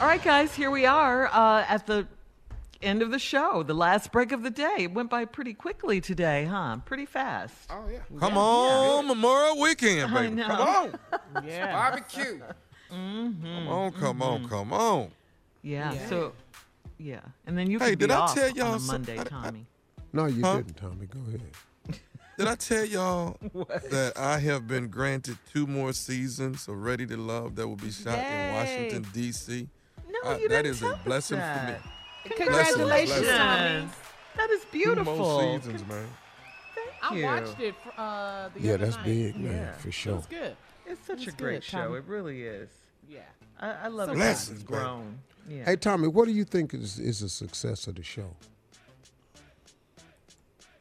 All right, guys, here we are uh, at the end of the show, the last break of the day. It went by pretty quickly today, huh? Pretty fast. Oh yeah. Come on, Memorial Weekend, I baby. know. Come on. Yeah. Barbecue. Come on, come on, come on. Yeah. Yeah. So, yeah, and then you Hey, could did be I off tell y'all on a some- Monday, I- I- Tommy. No, you Huh? didn't, Tommy. Go ahead. Did I tell y'all that I have been granted two more seasons of Ready to Love that will be shot Yay. in Washington, D.C.? No, Uh, you that didn't is a tell us blessing for me. Congratulations, Blessings, Tommy. That is Two more beautiful. seasons, man. I you. watched it uh, the Yeah, other that's night. big, man, Yeah. for sure. was good. It's such It's a great good, show. Tommy. It really is. Yeah. I, I love So it. good. Blessings, man. grown. Yeah. Hey, Tommy, what do you think is, is a success of the show?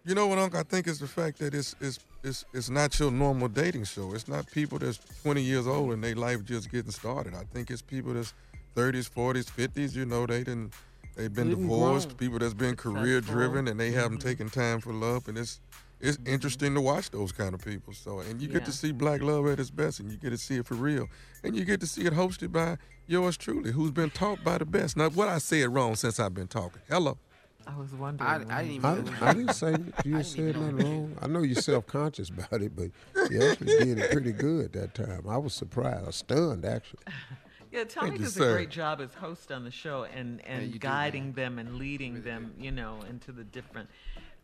You know what, Uncle? I think it's the fact that it's it's it's it's not your normal dating show. It's not people that's 20 years old and their life just getting started. I think it's people that's 30s, 40s, 50s. You know, they didn't they've been Good and divorced. grown. People that's been career driven and they haven't mm-hmm. taken time for love. And it's it's mm-hmm. interesting to watch those kind of people. So and you get Yeah. to see black love at its best, and you get to see it for real, and you get to see it hosted by yours truly, who's been taught by the best. Now, what I said wrong since I've been talking? Hello. I was wondering. I, I didn't I, even. know I didn't say you said nothing wrong. I know you're self-conscious about it, but you actually did it pretty good that time. I was surprised, I was stunned actually. Yeah, Tommy you, does sir. a great job as host on the show and, and you do, guiding them and leading them, you know, into the different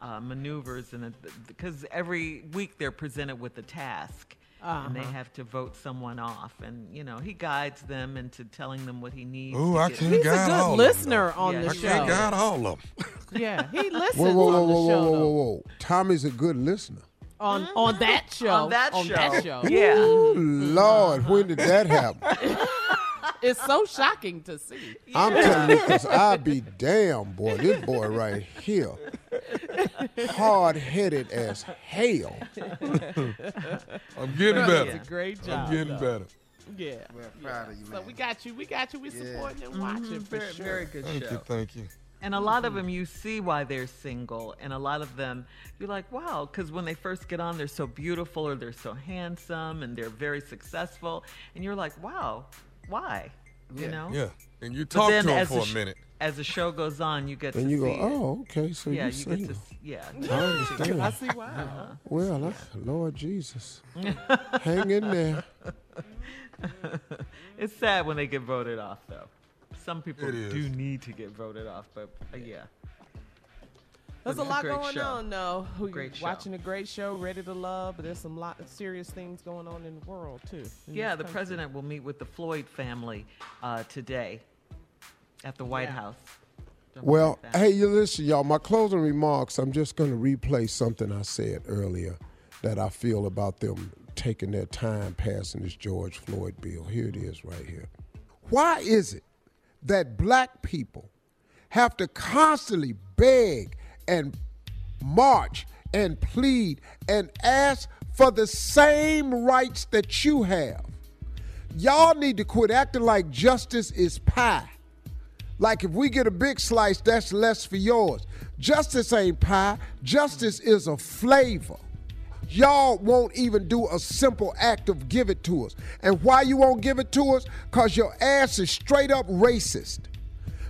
uh, maneuvers and because every week they're presented with a task. And they Uh-huh. have to vote someone off, and you know he guides them into telling them what he needs. Ooh, I can't He's a guide all good of listener though. on Yeah, the I he show. can't guide all of them. Yeah, he listens Whoa, whoa, whoa, on the whoa, show. whoa, whoa, though. whoa! Tommy's a good listener. On on that show. On that on show. that show. Yeah. Lord, when did that happen? It's so shocking to see. I'm telling you, because I be damn, boy. This boy right here, hard headed as hell. I'm getting It's better. a great job. I'm getting though. better. Yeah. We're proud of you, So man. we got you. We got you. We Yeah. supporting and mm-hmm. watching for very, sure. very good Thank show. you, thank you. And a lot of them, you see why they're single, and a lot of them, you're like, wow, because when they first get on, they're so beautiful or they're so handsome and they're very successful, and you're like, wow, why? You Yeah. know? Yeah, and you talk to him as for the a sh- minute. As the show goes on, you get And to you go, oh, okay, so yeah, you you single. get to, s- yeah. I understand. I see why. Well, I, Lord Jesus, hang in there. It's sad when they get voted off, though. Some people do need to get voted off, but uh, yeah. There's a lot going show. on, though. We Great show. watching a great show, Ready to Love, but there's some lot of serious things going on in the world too. Yeah, the country. president will meet with the Floyd family uh, today at the White Yeah. House. Don't Well, hey, you listen, y'all. My closing remarks. I'm just going to replay something I said earlier that I feel about them taking their time passing this George Floyd bill. Here it is, right here. Why is it that black people have to constantly beg and march and plead and ask for the same rights that you have? Y'all need to quit acting like justice is pie. Like if we get a big slice, that's less for yours. Justice ain't pie. Justice is a flavor. Y'all won't even do a simple act of give it to us. And why you won't give it to us? Cause your ass is straight up racist.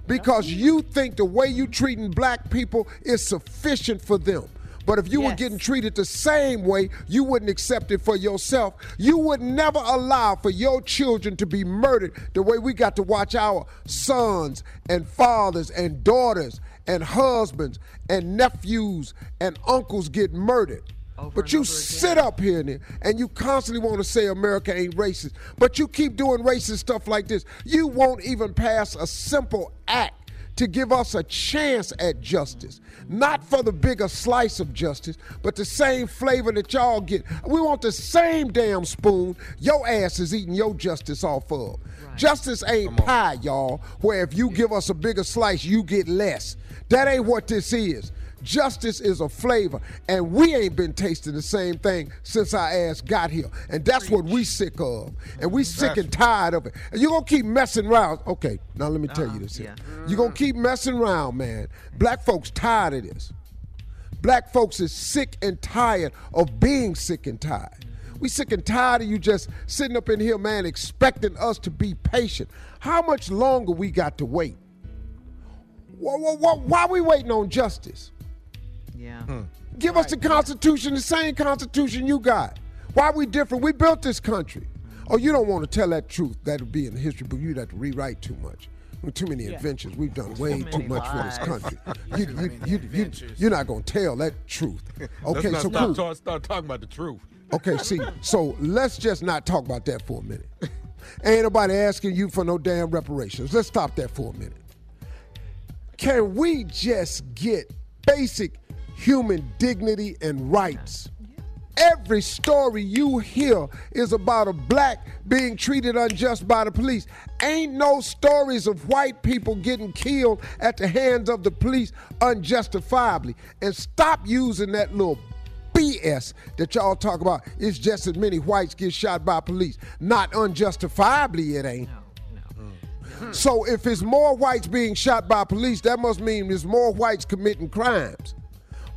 Because you think the way you treating black people is sufficient for them. But if you were getting treated the same way, you wouldn't accept it for yourself. You would never allow for your children to be murdered the way we got to watch our sons and fathers and daughters and husbands and nephews and uncles get murdered. Over but and you over sit again. up here and, and you constantly want to say America ain't racist, but you keep doing racist stuff like this. You won't even pass a simple act to give us a chance at justice. Not for the bigger slice of justice, but the same flavor that y'all get. We want the same damn spoon your ass is eating your justice off of. Justice ain't pie, y'all, where if you give us a bigger slice, you get less. That ain't what this is. Justice is a flavor, and we ain't been tasting the same thing since our ass got here. And that's what we sick of. And we mm-hmm. sick and tired of it. And you're gonna keep messing around. Okay, now let me tell you uh-huh. this here. You're gonna keep messing around, man. Black folks tired of this. Black folks is sick and tired of being sick and tired. Mm-hmm. We sick and tired of you just sitting up in here, man, expecting us to be patient. How much longer we got to wait? Why, why, why we waiting on justice? Yeah. Hmm. Give us the Constitution, the same Constitution you got. Why we different? We built this country. Oh, you don't want to tell that truth. That'll be in the history book. You'd have to rewrite too much. Too many Yeah. inventions. We've done way Too too many much for this country. You, you, you, you, you're not going to tell that truth. Okay, Let's so not cool. start, talk- start talking about the truth. Okay, see, so let's just not talk about that for a minute. Ain't nobody asking you for no damn reparations. Let's stop that for a minute. Can we just get basic human dignity and rights? Every story you hear is about a black being treated unjust by the police. Ain't no stories of white people getting killed at the hands of the police unjustifiably. And stop using that little BS that y'all talk about. It's just as many whites get shot by police. Not unjustifiably, it ain't. Mm. So if it's more whites being shot by police, that must mean there's more whites committing crimes.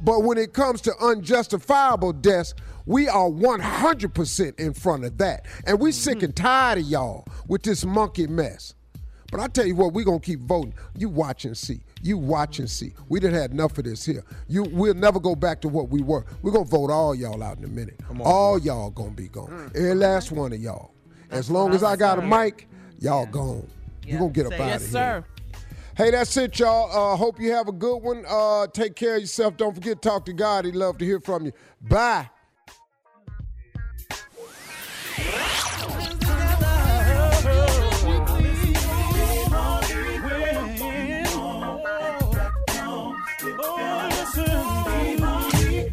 But when it comes to unjustifiable deaths, we are 100% in front of that. And we sick and tired of y'all with this monkey mess. But I tell you what, we're gonna keep voting. You watch and see. You watch and see. We done had enough of this here. You, we'll never go back to what we were. We're gonna vote all y'all out in a minute. all y'all gonna be gone. Every last one of y'all. As long as I got a mic, y'all gone. You Yeah. gonna get up Say out Yes, of here. sir. Hey, that's it, y'all. Uh, hope you have a good one. Uh, take care of yourself. Don't forget talk to God. He'd love to hear from you. Bye.